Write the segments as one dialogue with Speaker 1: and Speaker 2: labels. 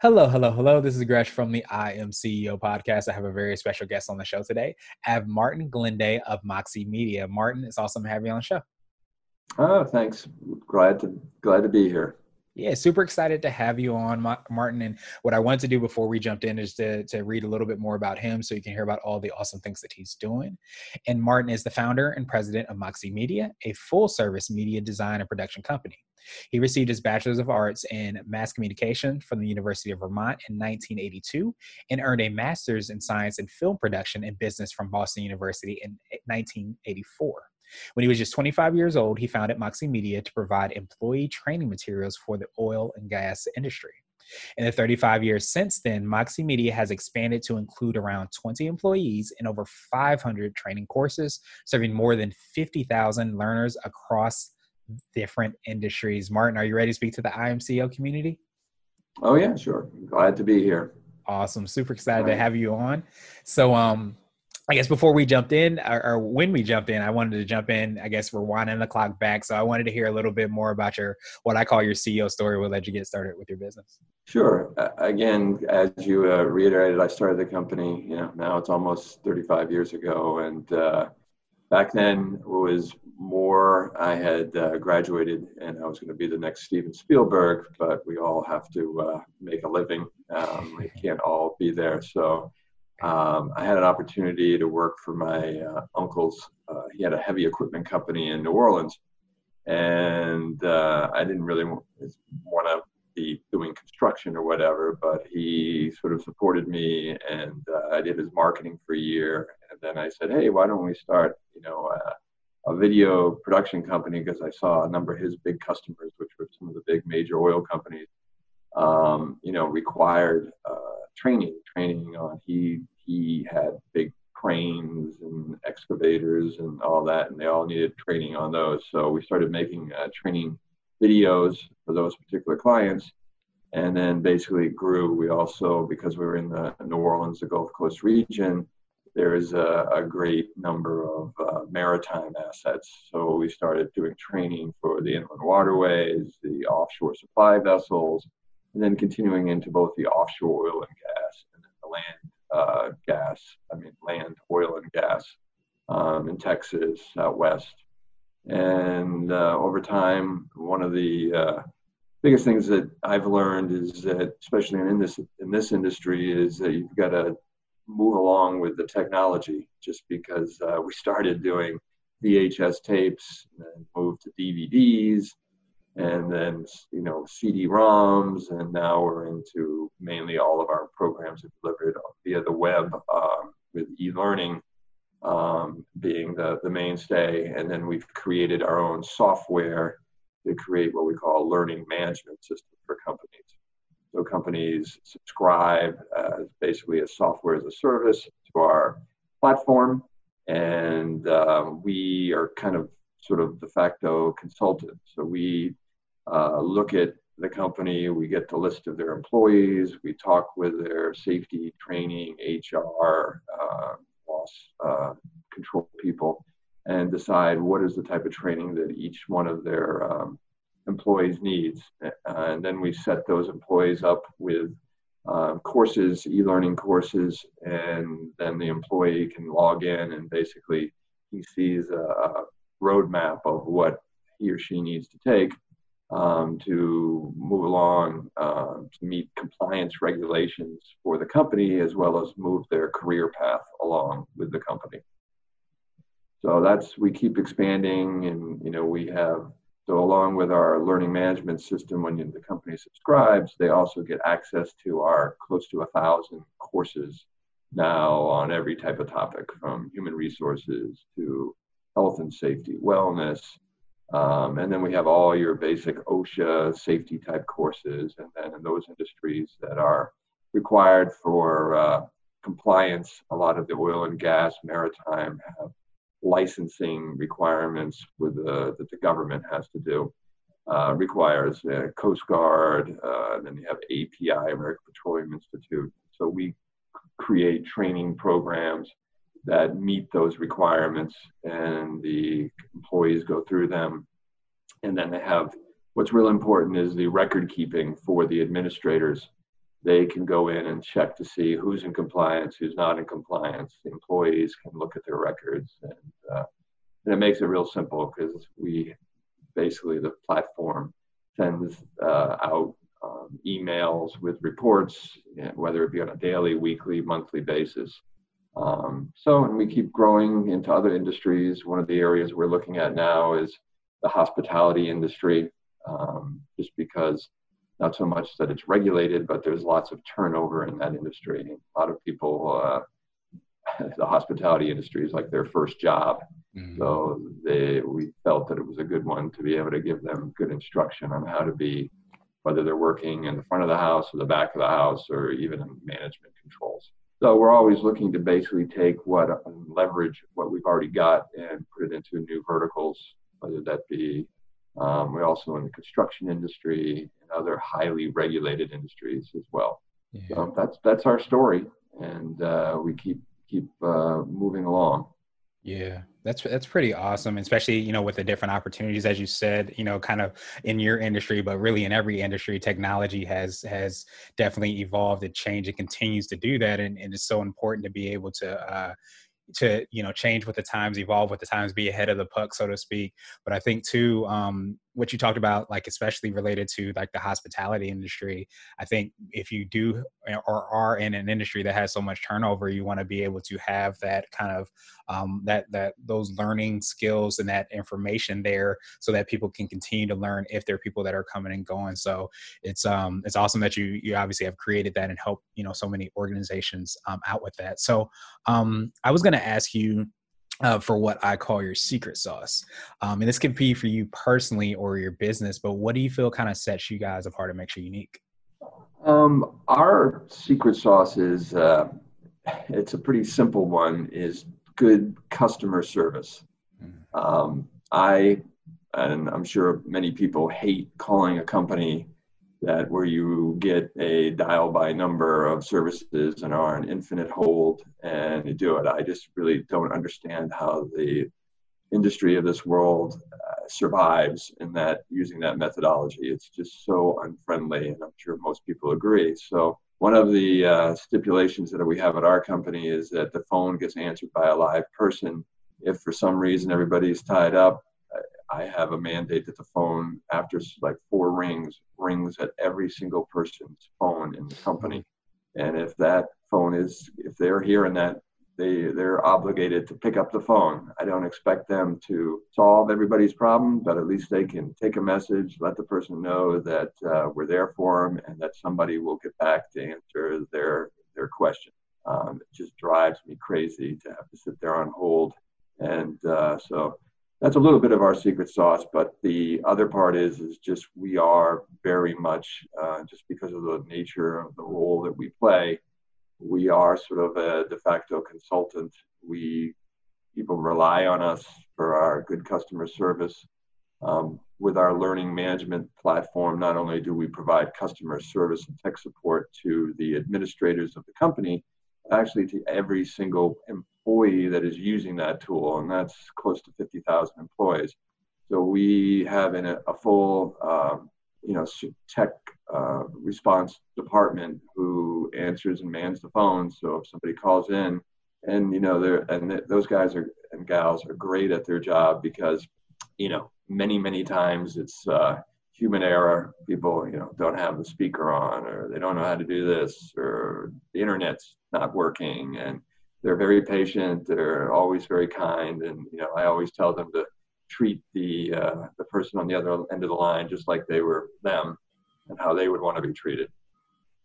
Speaker 1: Hello, hello, hello. This is Gresh from the I Am CEO podcast. I have a very special guest on the show today. I have Martin Glenday of Moxie Media. Martin, it's awesome to have you on the show.
Speaker 2: Oh, thanks. Glad to glad to be here.
Speaker 1: Yeah, super excited to have you on, Martin. And what I wanted to do before we jumped in is to, to read a little bit more about him so you can hear about all the awesome things that he's doing. And Martin is the founder and president of Moxie Media, a full service media design and production company. He received his Bachelor's of Arts in Mass Communication from the University of Vermont in 1982 and earned a Master's in Science and Film Production and Business from Boston University in 1984. When he was just 25 years old, he founded Moxie Media to provide employee training materials for the oil and gas industry. In the 35 years since then, Moxie Media has expanded to include around 20 employees and over 500 training courses, serving more than 50,000 learners across different industries. Martin, are you ready to speak to the I Am CEO community?
Speaker 2: Oh yeah, sure. Glad to be here.
Speaker 1: Awesome. Super excited right. to have you on. So um I guess before we jumped in, or, or, when we jumped in, I wanted to jump in. I guess we're winding the clock back, so I wanted to hear a little bit more about your what I call your CEO story. We'll let you get started with your business.
Speaker 2: Sure. Uh, again, as you uh, reiterated, I started the company. You know, now it's almost 35 years ago, and uh, back then it was more i had uh, graduated and i was going to be the next steven spielberg but we all have to uh, make a living um, we can't all be there so um, i had an opportunity to work for my uh, uncle's uh, he had a heavy equipment company in new orleans. And uh, i didn't really want to be doing construction or whatever but he sort of supported me and uh, i did his marketing for a year. And then i said hey why don't we start you know a video production company? Because I saw a number of his big customers, which were some of the big major oil companies, um, you know, required uh, training. Training on he he had big cranes and excavators and all that, and they all needed training on those. So we started making uh, training videos for those particular clients, and then basically grew. We also because we were in the New Orleans, the Gulf Coast region there is a, a great number of uh, maritime assets. So we started doing training for the inland waterways, the offshore supply vessels, and then continuing into both the offshore oil and gas and then the land uh, gas, I mean, land, oil, and gas um, in Texas, out west. And uh, over time, one of the uh, biggest things that I've learned is that, especially in this in this industry, is that you've got to move along with the technology just because uh, we started doing VHS tapes and moved to DVDs and then you know CD-ROMs and now we're into mainly all of our programs are delivered via the web um, with e-learning um, being the, the mainstay. And then we've created our own software to create what we call a learning management system for companies. So companies subscribe as basically a software as a service to our platform, and um, we are kind of sort of de facto consultant. So we uh, look at the company, we get the list of their employees, we talk with their safety, training, HR, uh, loss uh, control people, and decide what is the type of training that each one of their um, employees' needs. Uh, and then we set those employees up with uh, courses, e-learning courses, and then the employee can log in and basically he sees a roadmap of what he or she needs to take um, to move along uh, to meet compliance regulations for the company as well as move their career path along with the company. So that's we keep expanding, and you know we have so along with our learning management system, when the company subscribes, they also get access to our close to a thousand courses now on every type of topic from human resources to health and safety, wellness. Um, and then we have all your basic OSHA safety type courses. And then in those industries that are required for uh, compliance. A lot of the oil and gas, maritime have licensing requirements with the, that the government has to do. Uh, requires uh, Coast Guard, uh, then you have API, American Petroleum Institute. So we create training programs that meet those requirements, and the employees go through them. And then they have what's real important is the record keeping for the administrators. They can go in and check to see who's in compliance, who's not in compliance. The employees can look at their records, and, uh, and it makes it real simple because we basically the platform sends uh, out um, emails with reports, whether it be on a daily, weekly, monthly basis. Um, so, and we keep growing into other industries. One of the areas we're looking at now is the hospitality industry, um, just because not so much that it's regulated, but there's lots of turnover in that industry. A lot of people, uh, the hospitality industry is like their first job. Mm-hmm. So they, we felt that it was a good one to be able to give them good instruction on how to be, whether they're working in the front of the house or the back of the house or even in management controls. So we're always looking to basically take what leverage what we've already got and put it into new verticals, whether that be um, we're also in the construction industry and other highly regulated industries as well. Yeah. So that's that's our story, and uh, we keep keep uh, moving along.
Speaker 1: Yeah, that's that's pretty awesome, especially you know with the different opportunities as you said, you know, kind of in your industry, but really in every industry, technology has has definitely evolved and changed. It continues to do that, and, and it's so important to be able to uh, to you know change with the times evolve with the times be ahead of the puck so to speak but i think too um, what you talked about like especially related to like the hospitality industry i think if you do or are in an industry that has so much turnover you want to be able to have that kind of um, that that those learning skills and that information there so that people can continue to learn if there are people that are coming and going. So it's um it's awesome that you you obviously have created that and help you know so many organizations um, out with that. So um i was going to ask you uh, for what I call your secret sauce. Um, and this could be for you personally or your business, but what do you feel kind of sets you guys apart and makes you unique?
Speaker 2: Um, our secret sauce is uh, it's a pretty simple one is good customer service. Mm-hmm. Um, I and I'm sure many people hate calling a company that where you get a dial by number of services and are an infinite hold and you do it. I just really don't understand how the industry of this world uh, survives in that using that methodology. It's just so unfriendly, and I'm sure most people agree. So one of the uh, stipulations that we have at our company is that the phone gets answered by a live person. If for some reason everybody's tied up, I have a mandate that the phone, after like four rings, rings at every single person's phone in the company. And if that phone is, if they're hearing that, they they're obligated to pick up the phone. I don't expect them to solve everybody's problem, but at least they can take a message, let the person know that uh, we're there for them, and that somebody will get back to answer their their question. Um, it just drives me crazy to have to sit there on hold, and uh, so that's a little bit of our secret sauce. But the other part is is just we are very much uh, just because of the nature of the role that we play, we are sort of a de facto consultant. We people rely on us for our good customer service. Um, with our learning management platform, not only do we provide customer service and tech support to the administrators of the company, actually to every single employee that is using that tool, and that's close to 50,000 employees. So we have in a, a full, um, you know, tech uh, response department who answers and mans the phone. So if somebody calls in, and you know, they're and th- those guys are and gals are great at their job because, you know, many many times it's uh, human error. People, you know, don't have the speaker on, or they don't know how to do this, or the internet's not working, and they're very patient. They're always very kind, and you know, I always tell them to treat the uh, the person on the other end of the line just like they were them, and how they would want to be treated.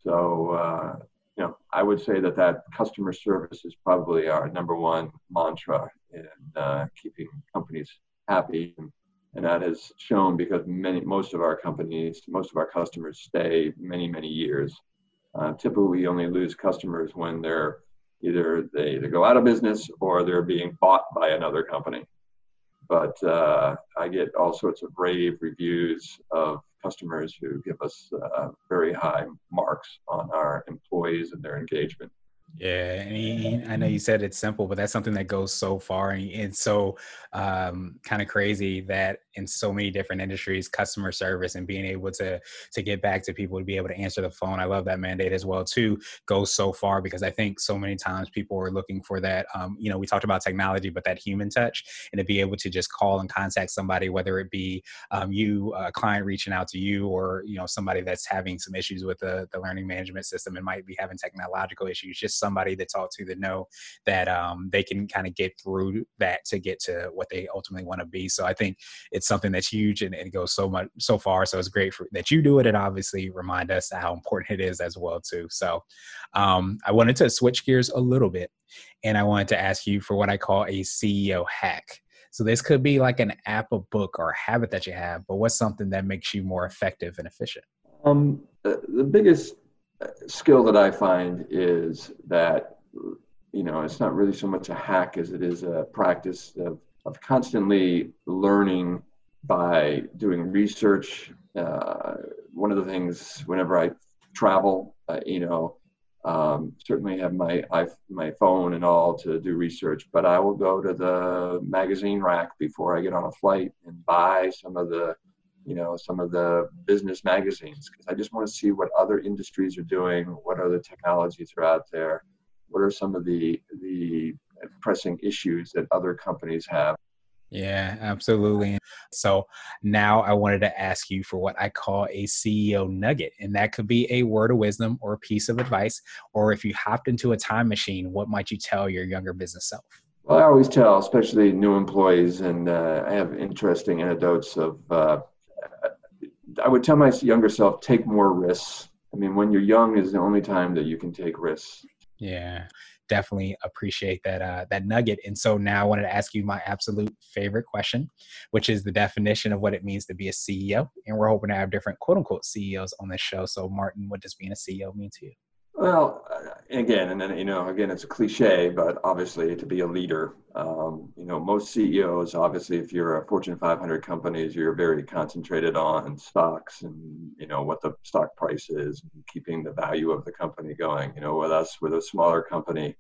Speaker 2: So, uh, you know, I would say that that customer service is probably our number one mantra in uh, keeping companies happy and and that has shown because many most of our companies most of our customers stay many many years Uh, typically, we only lose customers when they're either they, go out of business or they're being bought by another company. But uh, I get all sorts of rave reviews of customers who give us uh, very high marks on our employees and their engagement.
Speaker 1: Yeah, and he, I know you said it's simple, but that's something that goes so far and, and so um, kind of crazy that in so many different industries, customer service and being able to to get back to people to be able to answer the phone. I love that mandate as well too. Goes so far because I think so many times people are looking for that. Um, you know, we talked about technology, but that human touch and to be able to just call and contact somebody, whether it be um, you, a client reaching out to you, or you know somebody that's having some issues with the the learning management system and might be having technological issues. Just somebody to talk to that know that um, they can kind of get through that to get to what they ultimately want to be. So I think it's something that's huge and, and it goes so much so far. So it's great for, that you do it and obviously remind us how important it is as well too. So um, I wanted to switch gears a little bit and I wanted to ask you for what I call a CEO hack. So this could be like an app, a book, or a habit that you have, but what's something that makes you more effective and efficient?
Speaker 2: Um, the biggest skill that I find is that you know it's not really so much a hack as it is a practice of, of constantly learning by doing research. Uh, one of the things whenever I travel, uh, you know, um, certainly have my I, my phone and all to do research, but I will go to the magazine rack before I get on a flight and buy some of the you know some of the business magazines because I just want to see what other industries are doing, what other technologies are out there, what are some of the the pressing issues that other companies have.
Speaker 1: Yeah, absolutely. So now I wanted to ask you for what I call a CEO nugget, and that could be a word of wisdom or a piece of advice, or if you hopped into a time machine, what might you tell your younger business self?
Speaker 2: Well, I always tell, especially new employees, and uh, I have interesting anecdotes of uh, I would tell my younger self, take more risks. I mean, when you're young is the only time that you can take risks.
Speaker 1: Yeah, definitely appreciate that uh, that nugget. And so now I wanted to ask you my absolute favorite question, which is the definition of what it means to be a CEO. And we're hoping to have different quote unquote CEOs on this show. So, Martin, what does being a CEO mean to you?
Speaker 2: Well, uh, again, and then you know, again, it's a cliche, but obviously, to be a leader, um, you know, most CEOs, obviously, if you're a Fortune 500 companies, you're very concentrated on stocks and you know what the stock price is, keeping the value of the company going. You know, with us, with a smaller company,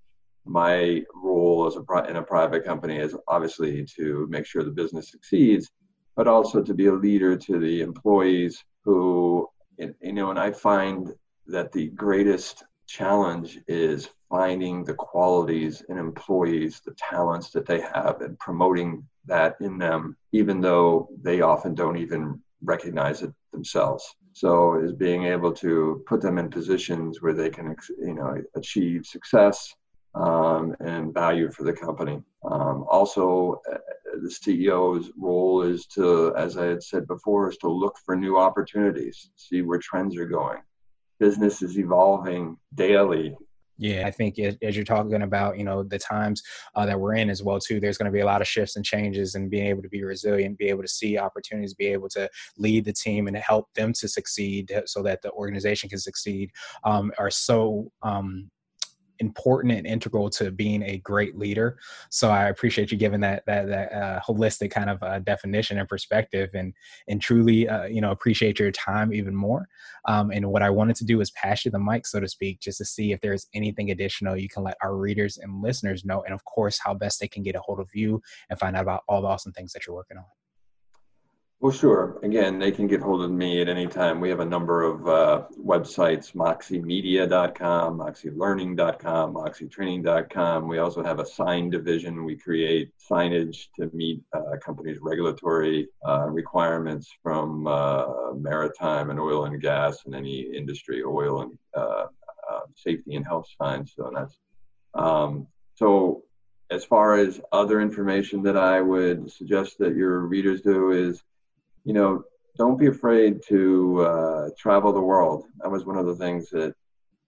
Speaker 2: my role as a in a private company is obviously to make sure the business succeeds, but also to be a leader to the employees who, you know, and I find that the greatest challenge is finding the qualities in employees, the talents that they have, and promoting that in them, even though they often don't even recognize it themselves. So, is being able to put them in positions where they can, you know, achieve success um, and value for the company. Um, also, uh, the CEO's role is to, as I had said before, is to look for new opportunities, see where trends are going, business is evolving daily.
Speaker 1: Yeah, I think as you're talking about, you know, the times uh, that we're in as well too, there's going to be a lot of shifts and changes, and being able to be resilient, be able to see opportunities, be able to lead the team and help them to succeed, so that the organization can succeed, um, are so um, important and integral to being a great leader. So I appreciate you giving that that, that uh, holistic kind of uh, definition and perspective, and and truly, uh, you know, appreciate your time even more. Um, and what I wanted to do is pass you the mic, so to speak, just to see if there's anything additional you can let our readers and listeners know, and of course, how best they can get a hold of you and find out about all the awesome things that you're working on.
Speaker 2: Well, sure. Again, they can get hold of me at any time. We have a number of uh, websites, moxiemedia.com, moxielearning.com, moxietraining.com. We also have a sign division. We create signage to meet uh, companies' regulatory uh, requirements from uh, maritime and oil and gas and any industry, oil and uh, uh, safety and health signs. So that's um, so as far as other information that I would suggest that your readers do is you know, don't be afraid to uh, travel the world. That was one of the things that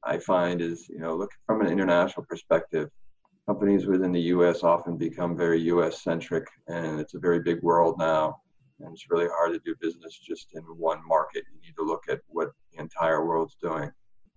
Speaker 2: I find is, you know, look from an international perspective. Companies within the U.S. often become very U.S. centric, and it's a very big world now. And it's really hard to do business just in one market. You need to look at what the entire world's doing.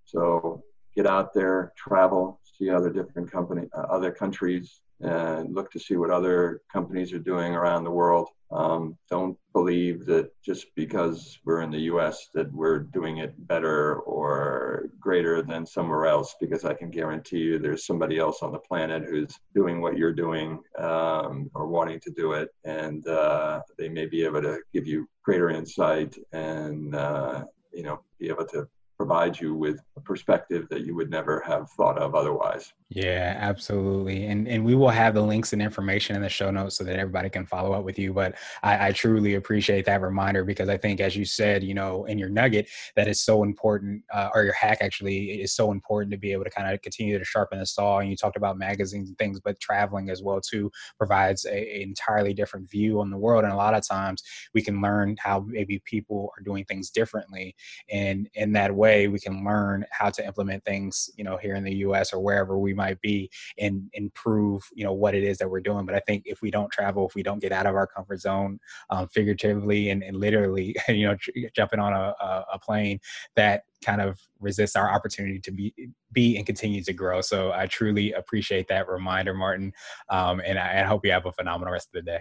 Speaker 2: So get out there, travel, see other different company, uh, other countries, and look to see what other companies are doing around the world. Um, don't believe that just because we're in the US that we're doing it better or greater than somewhere else, because I can guarantee you there's somebody else on the planet who's doing what you're doing um, or wanting to do it. And uh, they may be able to give you greater insight and, uh, you know, be able to provide you with a perspective that you would never have thought of otherwise.
Speaker 1: Yeah, absolutely. And and we will have the links and information in the show notes so that everybody can follow up with you. But I, I truly appreciate that reminder because I think, as you said, you know, in your nugget, that is so important, uh, or your hack actually is so important to be able to kind of continue to sharpen the saw. And you talked about magazines and things, but traveling as well too provides a, a entirely different view on the world. And a lot of times we can learn how maybe people are doing things differently, and in that way we can learn how to implement things, you know, here in the U.S. or wherever we might be and improve you know what it is that we're doing but i think if we don't travel if we don't get out of our comfort zone um, figuratively and, and, literally you know jumping on a, a plane that kind of resists our opportunity to be be and continue to grow so i truly appreciate that reminder martin um, and I, I hope you have a phenomenal rest of the day